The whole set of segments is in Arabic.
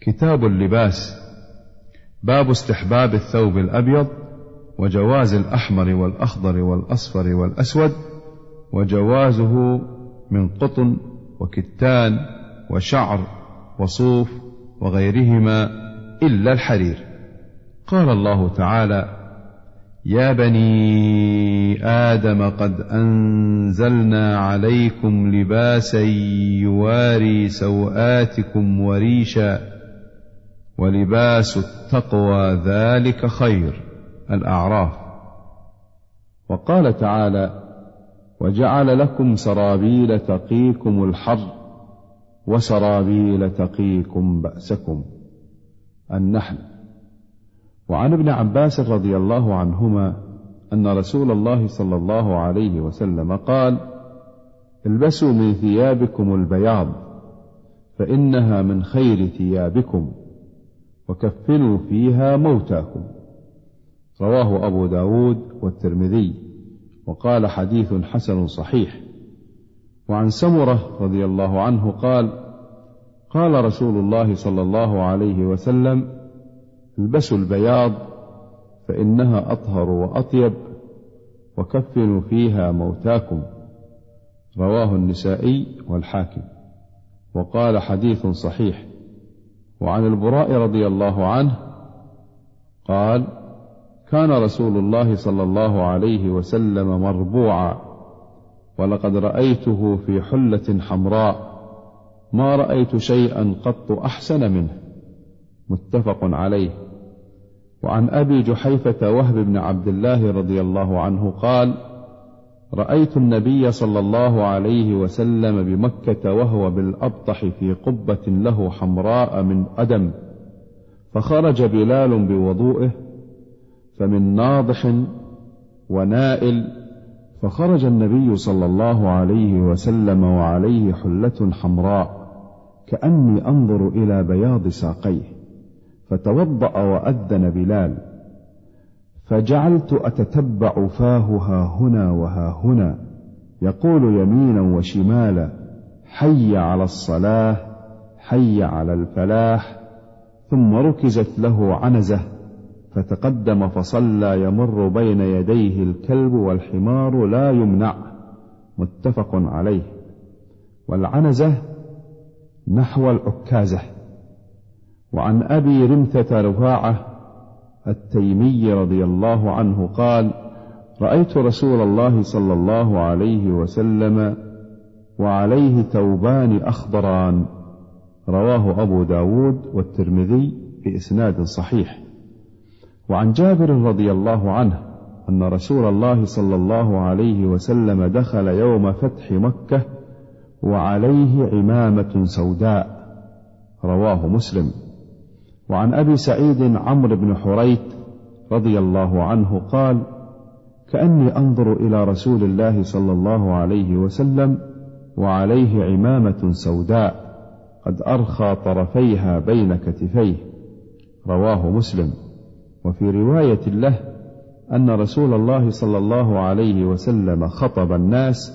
كتاب اللباس باب استحباب الثوب الأبيض وجواز الأحمر والأخضر والأصفر والأسود وجوازه من قطن وكتان وشعر وصوف وغيرهما إلا الحرير. قال الله تعالى يا بني آدم قد أنزلنا عليكم لباسا يواري سوآتكم وريشا ولباس التقوى ذلك خير الأعراف. وقال تعالى وجعل لكم سرابيل تقيكم الحر وسرابيل تقيكم بأسكم النحل. وعن ابن عباس رضي الله عنهما أن رسول الله صلى الله عليه وسلم قال البسوا من ثيابكم البياض فإنها من خير ثيابكم. وكفنوا فيها موتاكم. رواه أبو داود والترمذي وقال حديث حسن صحيح. وعن سمرة رضي الله عنه قال قال رسول الله صلى الله عليه وسلم البسوا البياض فإنها أطهر وأطيب وكفنوا فيها موتاكم. رواه النسائي والحاكم. وقال حديث صحيح وعن البراء رضي الله عنه قال كان رسول الله صلى الله عليه وسلم مربوعا ولقد رأيته في حلة حمراء ما رأيت شيئا قط أحسن منه. متفق عليه. وعن أبي جحيفة وهب بن عبد الله رضي الله عنه قال رأيت النبي صلى الله عليه وسلم بمكة وهو بالأبطح في قبة له حمراء من أدم فخرج بلال بوضوئه فمن ناضح ونائل فخرج النبي صلى الله عليه وسلم وعليه حلة حمراء كأني أنظر إلى بياض ساقيه فتوضأ وأذن بلال. فجعلت أتتبع فاه ها هنا وها هنا يقول يمينا وشمالا حي على الصلاة حي على الفلاح ثم ركزت له عنزة فتقدم فصلى يمر بين يديه الكلب والحمار لا يمنع متفق عليه. والعنزة نحو العكازة. وعن أبي رمثة رفاعة التيمي رضي الله عنه قال رأيت رسول الله صلى الله عليه وسلم وعليه ثوبان أخضران. رواه أبو داود والترمذي بإسناد صحيح. وعن جابر رضي الله عنه أن رسول الله صلى الله عليه وسلم دخل يوم فتح مكة وعليه عمامة سوداء. رواه مسلم. وعن أبي سعيد عمرو بن حريت رضي الله عنه قال كأني أنظر إلى رسول الله صلى الله عليه وسلم وعليه عمامة سوداء قد أرخى طرفيها بين كتفيه. رواه مسلم. وفي رواية له أن رسول الله صلى الله عليه وسلم خطب الناس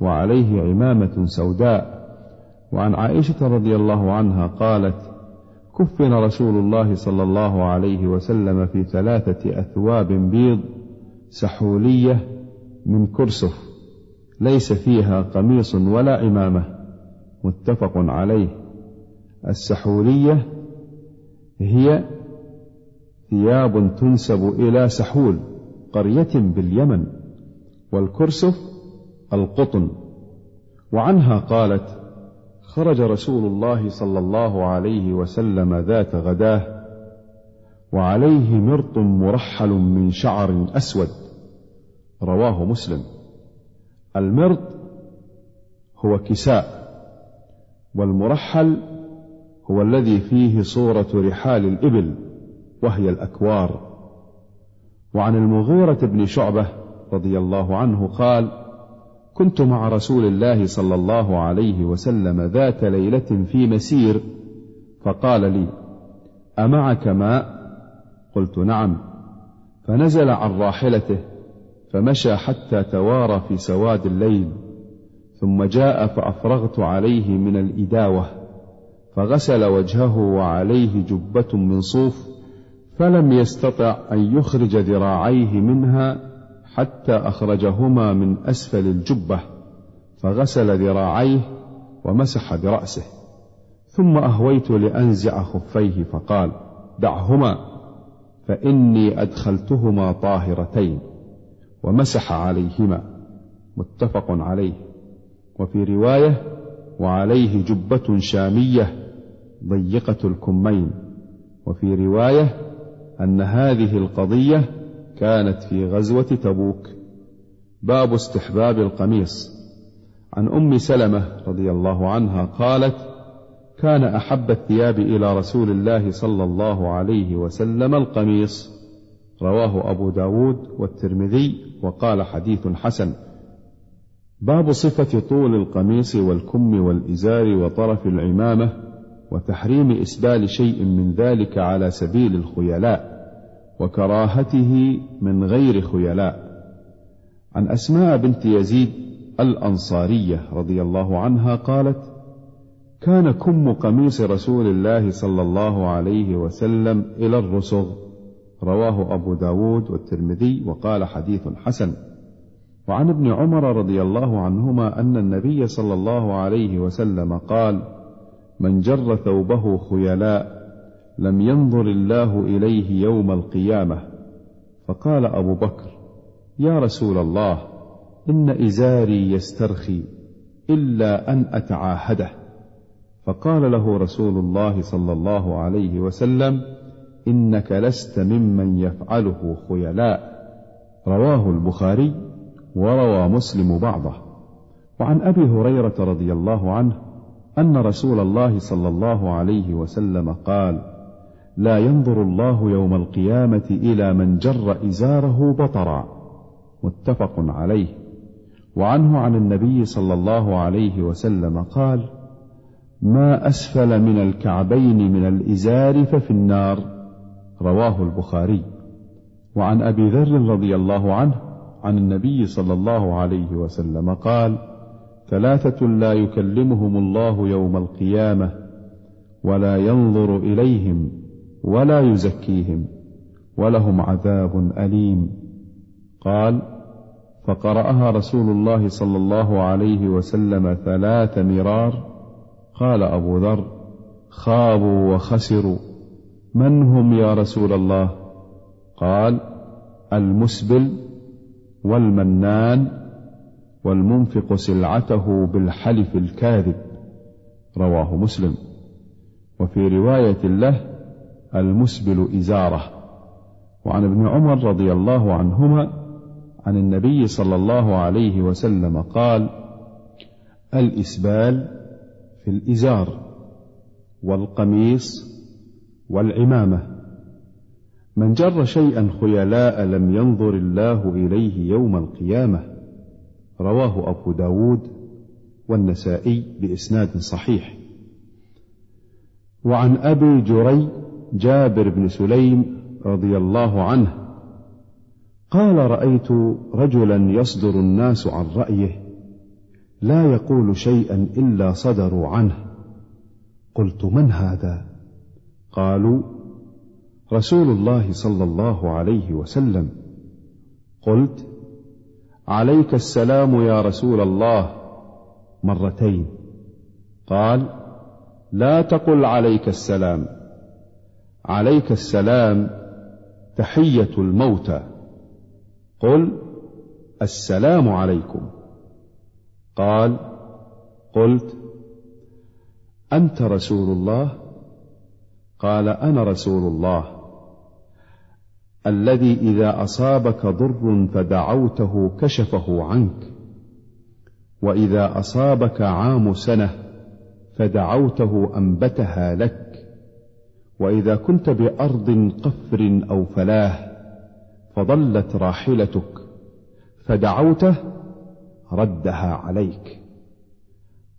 وعليه عمامة سوداء. وعن عائشة رضي الله عنها قالت كفن رسول الله صلى الله عليه وسلم في ثلاثة أثواب بيض سحولية من كرسف ليس فيها قميص ولا عمامة متفق عليه. السحولية هي ثياب تنسب إلى سحول قرية باليمن والكرسف القطن. وعنها قالت خرج رسول الله صلى الله عليه وسلم ذات غداه وعليه مرط مرحل من شعر أسود رواه مسلم. المرط هو كساء والمرحل هو الذي فيه صورة رحال الإبل وهي الأكوار. وعن المغيره بن شعبة رضي الله عنه قال كنت مع رسول الله صلى الله عليه وسلم ذات ليلة في مسير فقال لي أمعك ماء؟ قلت نعم. فنزل عن راحلته فمشى حتى توارى في سواد الليل ثم جاء فأفرغت عليه من الإداوة فغسل وجهه وعليه جبة من صوف فلم يستطع أن يخرج ذراعيه منها حتى أخرجهما من أسفل الجبة فغسل ذراعيه ومسح برأسه. ثم أهويت لأنزع خفيه فقال دعهما فإني أدخلتهما طاهرتين ومسح عليهما. متفق عليه. وفي رواية وعليه جبة شامية ضيقة الكمين. وفي رواية أن هذه القضية كانت في غزوة تبوك. باب استحباب القميص. عن أم سلمة رضي الله عنها قالت كان أحب الثياب إلى رسول الله صلى الله عليه وسلم القميص. رواه أبو داود والترمذي وقال حديث حسن. باب صفة طول القميص والكم والإزار وطرف العمامة وتحريم إسبال شيء من ذلك على سبيل الخيلاء. وكراهته من غير خيلاء. عن أسماء بنت يزيد الأنصارية رضي الله عنها قالت كان كم قميص رسول الله صلى الله عليه وسلم إلى الرسغ. رواه أبو داود والترمذي وقال حديث حسن. وعن ابن عمر رضي الله عنهما أن النبي صلى الله عليه وسلم قال من جر ثوبه خيلاء لم ينظر الله إليه يوم القيامة. فقال أبو بكر يا رسول الله إن إزاري يسترخي إلا أن أتعاهده. فقال له رسول الله صلى الله عليه وسلم إنك لست ممن يفعله خيلاء. رواه البخاري وروى مسلم بعضه. وعن أبي هريرة رضي الله عنه أن رسول الله صلى الله عليه وسلم قال لا ينظر الله يوم القيامة إلى من جر إزاره بطرا. متفق عليه. وعنه عن النبي صلى الله عليه وسلم قال ما أسفل من الكعبين من الإزار ففي النار. رواه البخاري. وعن أبي ذر رضي الله عنه عن النبي صلى الله عليه وسلم قال ثلاثة لا يكلمهم الله يوم القيامة ولا ينظر إليهم ولا يزكيهم ولهم عذاب أليم. قال فقرأها رسول الله صلى الله عليه وسلم ثلاث مرار. قال أبو ذر خابوا وخسروا. من هم يا رسول الله؟ قال المسبل والمنان والمنفق سلعته بالحلف الكاذب. رواه مسلم. وفي رواية له المسبل إزارة. وعن ابن عمر رضي الله عنهما عن النبي صلى الله عليه وسلم قال الإسبال في الإزار والقميص والعمامة. من جر شيئا خيلاء لم ينظر الله إليه يوم القيامة. رواه أبو داود والنسائي بإسناد صحيح. وعن أبي جري جابر بن سليم رضي الله عنه قال رأيت رجلا يصدر الناس عن رأيه لا يقول شيئا إلا صدروا عنه. قلت من هذا؟ قالوا رسول الله صلى الله عليه وسلم. قلت عليك السلام يا رسول الله. مرتين. قال لا تقل عليك السلام. عليك السلام تحية الموتى. قل السلام عليكم. قال قلت أنت رسول الله؟ قال أنا رسول الله. الذي إذا أصابك ضر فدعوته كشفه عنك. وإذا أصابك عام سنة فدعوته أنبتها لك. وإذا كنت بأرض قفر أو فلاة فضلت راحلتك فدعوته ردها عليك.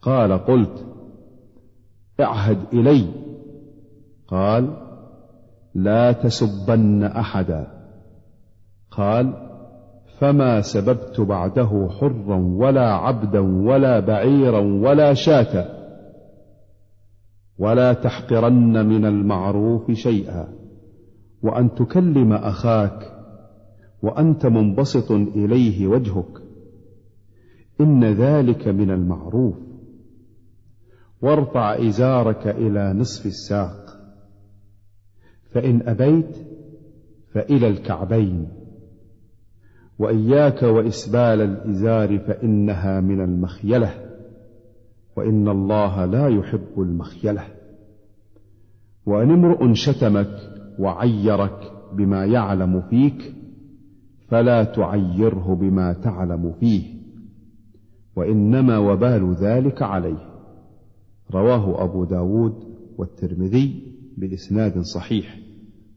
قال قلت اعهد إلي. قال لا تسبن أحدا. قال فما سببت بعده حرا ولا عبدا ولا بعيرا ولا شاة. ولا تحقرن من المعروف شيئا. وأن تكلم أخاك وأنت منبسط إليه وجهك. إن ذلك من المعروف. وارفع إزارك إلى نصف الساق. فإن أبيت فإلى الكعبين. وإياك وإسبال الإزار فإنها من المخيلة. وإن الله لا يحب المخيلة. وإن امرؤ شتمك وعيرك بما يعلم فيك فلا تعيره بما تعلم فيه. وإنما وبال ذلك عليه. رواه أبو داود والترمذي بإسناد صحيح.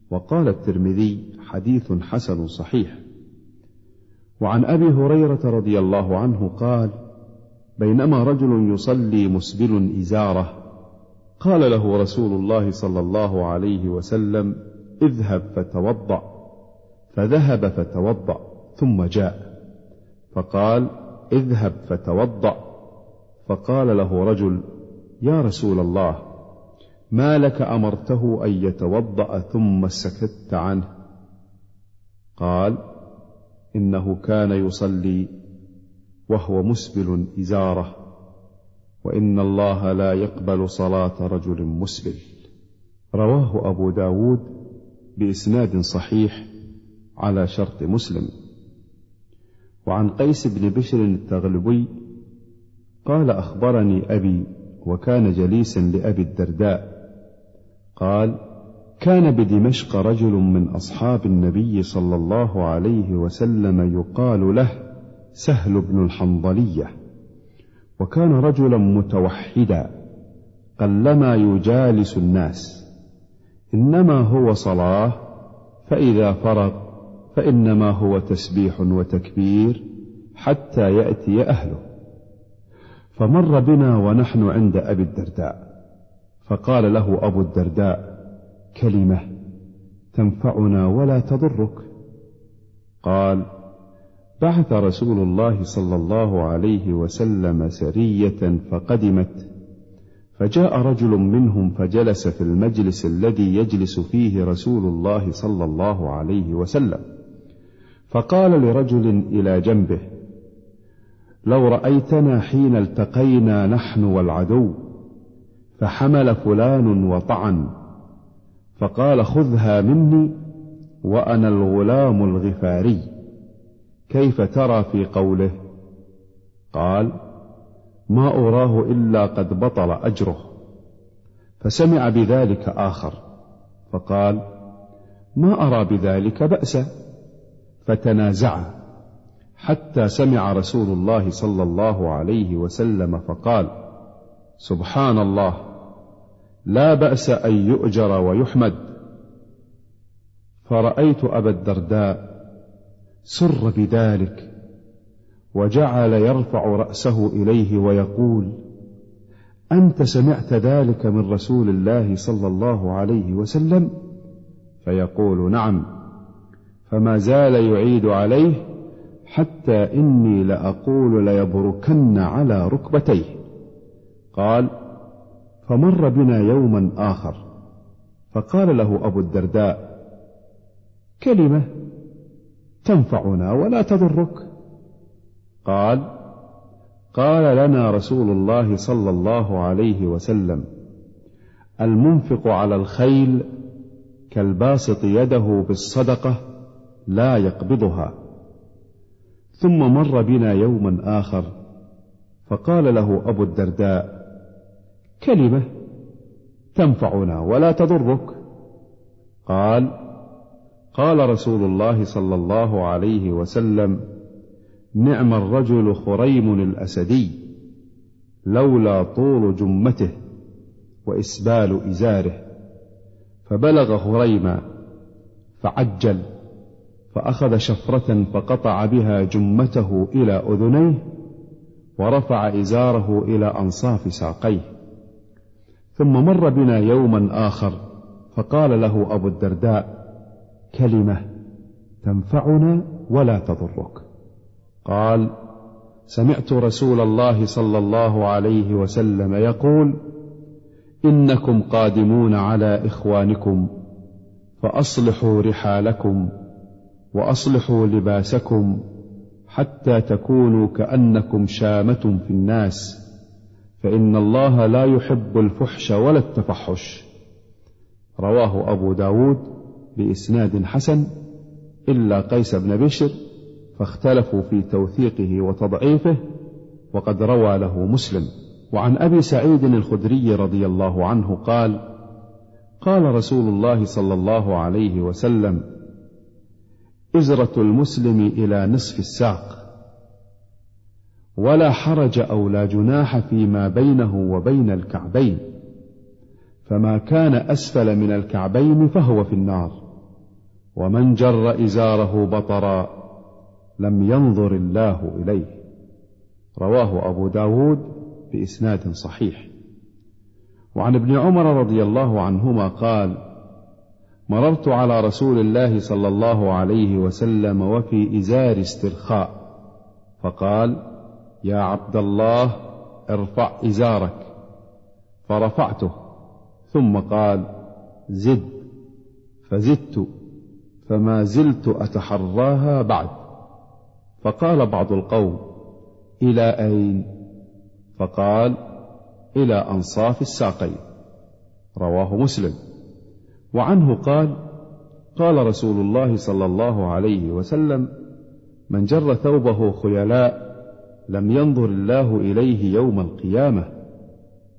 وقال الترمذي حديث حسن صحيح. وعن أبي هريرة رضي الله عنه قال بينما رجل يصلي مسبل إزارة. قال له رسول الله صلى الله عليه وسلم اذهب فتوضأ. فذهب فتوضأ ثم جاء. فقال اذهب فتوضأ. فقال له رجل يا رسول الله ما لك أمرته أن يتوضأ ثم سكت عنه؟ قال إنه كان يصلي وهو مسبل إزاره وإن الله لا يقبل صلاة رجل مسبل. رواه أبو داود بإسناد صحيح على شرط مسلم. وعن قيس بن بشر التغلبي قال أخبرني أبي وكان جليسا لأبي الدرداء. قال كان بدمشق رجل من أصحاب النبي صلى الله عليه وسلم يقال له سهل بن الحنظلية وكان رجلا متوحدا قلما يجالس الناس إنما هو صلاة فإذا فرغ فإنما هو تسبيح وتكبير حتى يأتي أهله. فمر بنا ونحن عند أبي الدرداء فقال له أبو الدرداء كلمة تنفعنا ولا تضرك؟ قال بعث رسول الله صلى الله عليه وسلم سرية فقدمت. فجاء رجل منهم فجلس في المجلس الذي يجلس فيه رسول الله صلى الله عليه وسلم. فقال لرجل إلى جنبه لو رأيتنا حين التقينا نحن والعدو فحمل فلان وطعن. فقال خذها مني وأنا الغلام الغفاري. كيف ترى في قوله؟ قال ما أراه إلا قد بطل أجره. فسمع بذلك آخر فقال ما أرى بذلك باسا فتنازعا حتى سمع رسول الله صلى الله عليه وسلم فقال سبحان الله لا بأس أن يؤجر ويحمد. فرأيت أبا الدرداء سر بذلك وجعل يرفع رأسه إليه ويقول أنت سمعت ذلك من رسول الله صلى الله عليه وسلم؟ فيقول نعم فما زال يعيد عليه حتى إني لأقول ليبركن على ركبتيه. قال فمر بنا يوما آخر فقال له أبو الدرداء كلمة؟ تنفعنا ولا تضرك. قال قال لنا رسول الله صلى الله عليه وسلم المنفق على الخيل كالباسط يده بالصدقة لا يقبضها. ثم مر بنا يوما آخر فقال له أبو الدرداء كلمة تنفعنا ولا تضرك. قال قال رسول الله صلى الله عليه وسلم نعم الرجل خريم الأسدي لولا طول جمته وإسبال إزاره. فبلغ خريما فعجل فأخذ شفرة فقطع بها جمته إلى أذنيه ورفع إزاره إلى أنصاف ساقيه. ثم مر بنا يوما آخر فقال له أبو الدرداء كلمة تنفعنا ولا تضرك. قال سمعت رسول الله صلى الله عليه وسلم يقول إنكم قادمون على إخوانكم فأصلحوا رحالكم وأصلحوا لباسكم حتى تكونوا كأنكم شامة في الناس فإن الله لا يحب الفحش ولا التفحش. رواه أبو داود بإسناد حسن إلا قيس بن بشر فاختلفوا في توثيقه وتضعيفه وقد روى له مسلم. وعن أبي سعيد الخدري رضي الله عنه قال قال رسول الله صلى الله عليه وسلم إزرة المسلم إلى نصف الساق. ولا حرج أو لا جناح فيما بينه وبين الكعبين فما كان أسفل من الكعبين فهو في النار. ومن جر إزاره بطرا لم ينظر الله إليه. رواه أبو داود بإسناد صحيح. وعن ابن عمر رضي الله عنهما قال مررت على رسول الله صلى الله عليه وسلم وفي إزار استرخاء فقال يا عبد الله ارفع إزارك. فرفعته ثم قال زد. فزدت. فما زلت أتحراها بعد. فقال بعض القوم إلى أين؟ فقال إلى أنصاف الساقين. رواه مسلم. وعنه قال قال رسول الله صلى الله عليه وسلم من جر ثوبه خيلاء لم ينظر الله إليه يوم القيامة.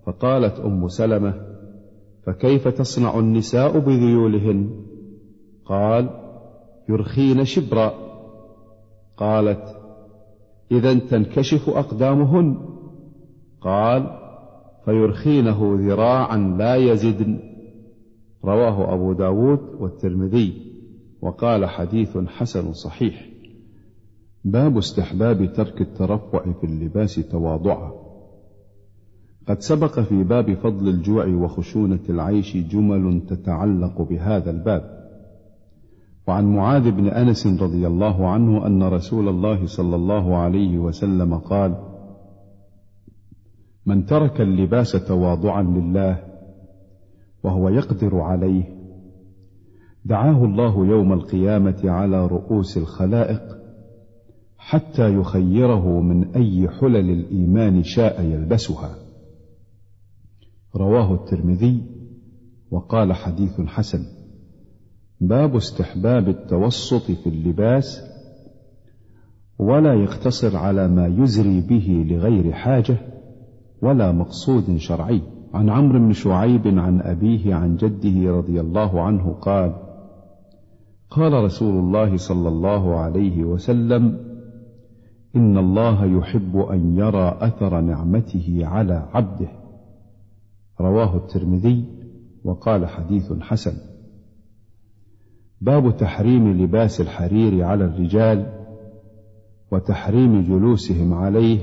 فقالت أم سلمة فكيف تصنع النساء بذيولهن؟ قال يرخين شبرا. قالت إذا تنكشف أقدامهن. قال فيرخينه ذراعا لا يزدن. رواه أبو داود والترمذي وقال حديث حسن صحيح. باب استحباب ترك الترفع في اللباس تواضعا. قد سبق في باب فضل الجوع وخشونة العيش جمل تتعلق بهذا الباب. وعن معاذ بن أنس رضي الله عنه أن رسول الله صلى الله عليه وسلم قال من ترك اللباس تواضعا لله وهو يقدر عليه دعاه الله يوم القيامة على رؤوس الخلائق حتى يخيره من أي حلل الإيمان شاء يلبسها رواه الترمذي وقال حديث حسن. باب استحباب التوسط في اللباس ولا يقتصر على ما يزري به لغير حاجة ولا مقصود شرعي. عن عمرو بن شعيب عن أبيه عن جده رضي الله عنه قال قال رسول الله صلى الله عليه وسلم إن الله يحب أن يرى أثر نعمته على عبده. رواه الترمذي وقال حديث حسن. باب تحريم لباس الحرير على الرجال وتحريم جلوسهم عليه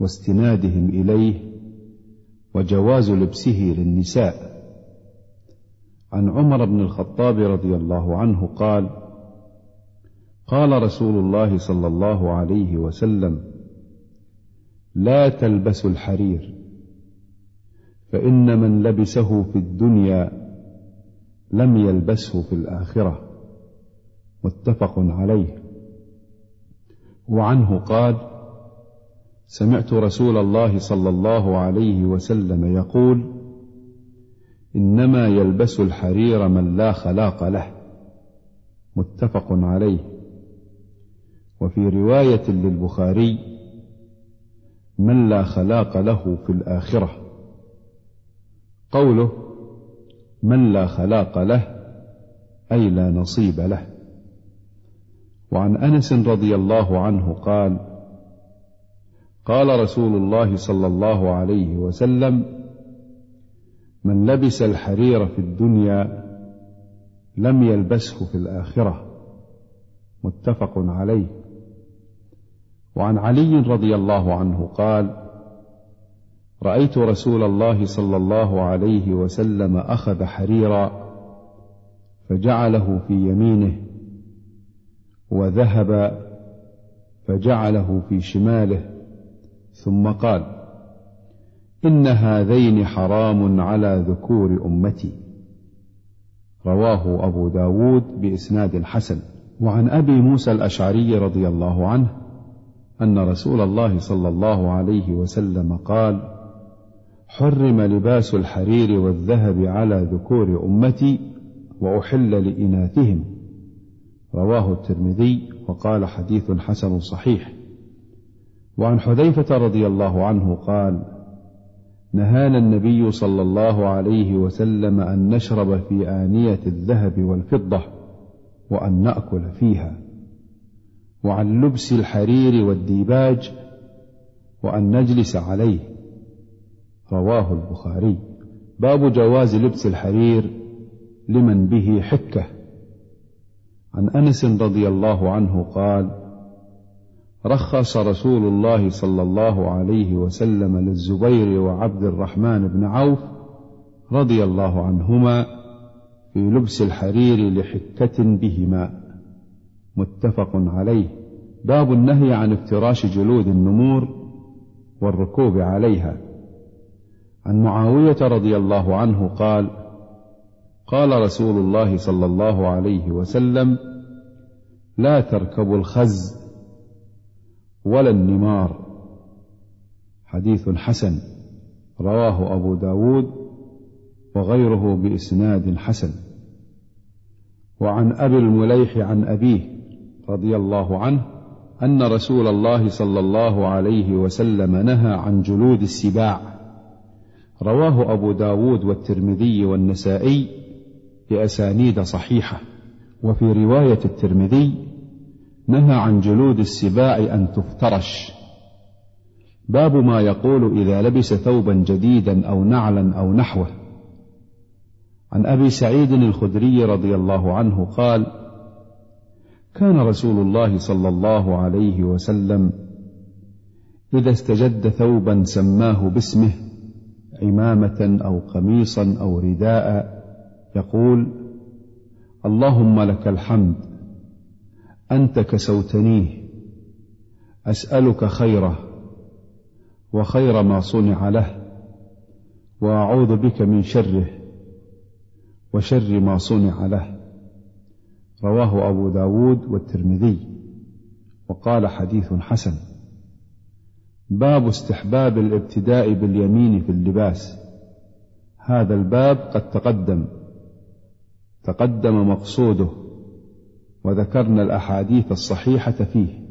واستنادهم إليه وجواز لبسه للنساء. عن عمر بن الخطاب رضي الله عنه قال قال رسول الله صلى الله عليه وسلم لا تلبسوا الحرير فإن من لبسه في الدنيا لم يلبسه في الآخرة. متفق عليه. وعنه قال سمعت رسول الله صلى الله عليه وسلم يقول إنما يلبس الحرير من لا خلاق له. متفق عليه. وفي رواية للبخاري من لا خلاق له في الآخرة. قوله من لا خلاق له أي لا نصيب له. وعن أنس رضي الله عنه قال قال رسول الله صلى الله عليه وسلم من لبس الحرير في الدنيا لم يلبسه في الآخرة. متفق عليه. وعن علي رضي الله عنه قال رأيت رسول الله صلى الله عليه وسلم أخذ حريرا فجعله في يمينه وذهب فجعله في شماله ثم قال إن هذين حرام على ذكور أمتي. رواه أبو داود بإسناد حسن. وعن أبي موسى الأشعري رضي الله عنه أن رسول الله صلى الله عليه وسلم قال حرم لباس الحرير والذهب على ذكور أمتي وأحل لإناثهم. رواه الترمذي وقال حديث حسن صحيح. وعن حذيفة رضي الله عنه قال نهانا النبي صلى الله عليه وسلم أن نشرب في آنية الذهب والفضة وأن نأكل فيها. وعن لبس الحرير والديباج وأن نجلس عليه. رواه البخاري. باب جواز لبس الحرير لمن به حكة. عن أنس رضي الله عنه قال رخص رسول الله صلى الله عليه وسلم للزبير وعبد الرحمن بن عوف رضي الله عنهما في لبس الحرير لحكة بهما. متفق عليه. باب النهي عن افتراش جلود النمور والركوب عليها. عن معاوية رضي الله عنه قال قال رسول الله صلى الله عليه وسلم لا تركبوا الخز ولا النمار. حديث حسن رواه أبو داود وغيره بإسناد حسن. وعن أبي المليح عن أبيه رضي الله عنه أن رسول الله صلى الله عليه وسلم نهى عن جلود السباع. رواه أبو داود والترمذي والنسائي بأسانيد صحيحة وفي رواية الترمذي نهى عن جلود السباع أن تفترش. باب ما يقول إذا لبس ثوبا جديدا أو نعلا أو نحوه. عن أبي سعيد الخدري رضي الله عنه قال كان رسول الله صلى الله عليه وسلم إذا استجد ثوبا سماه باسمه عمامة أو قميصا أو رداء يقول اللهم لك الحمد أنت كسوتنيه أسألك خيره وخير ما صنع له وأعوذ بك من شره وشر ما صنع له. رواه أبو داود والترمذي وقال حديث حسن. باب استحباب الابتداء باليمين في اللباس. هذا الباب قد تقدم. تقدم مقصوده وذكرنا الأحاديث الصحيحة فيه.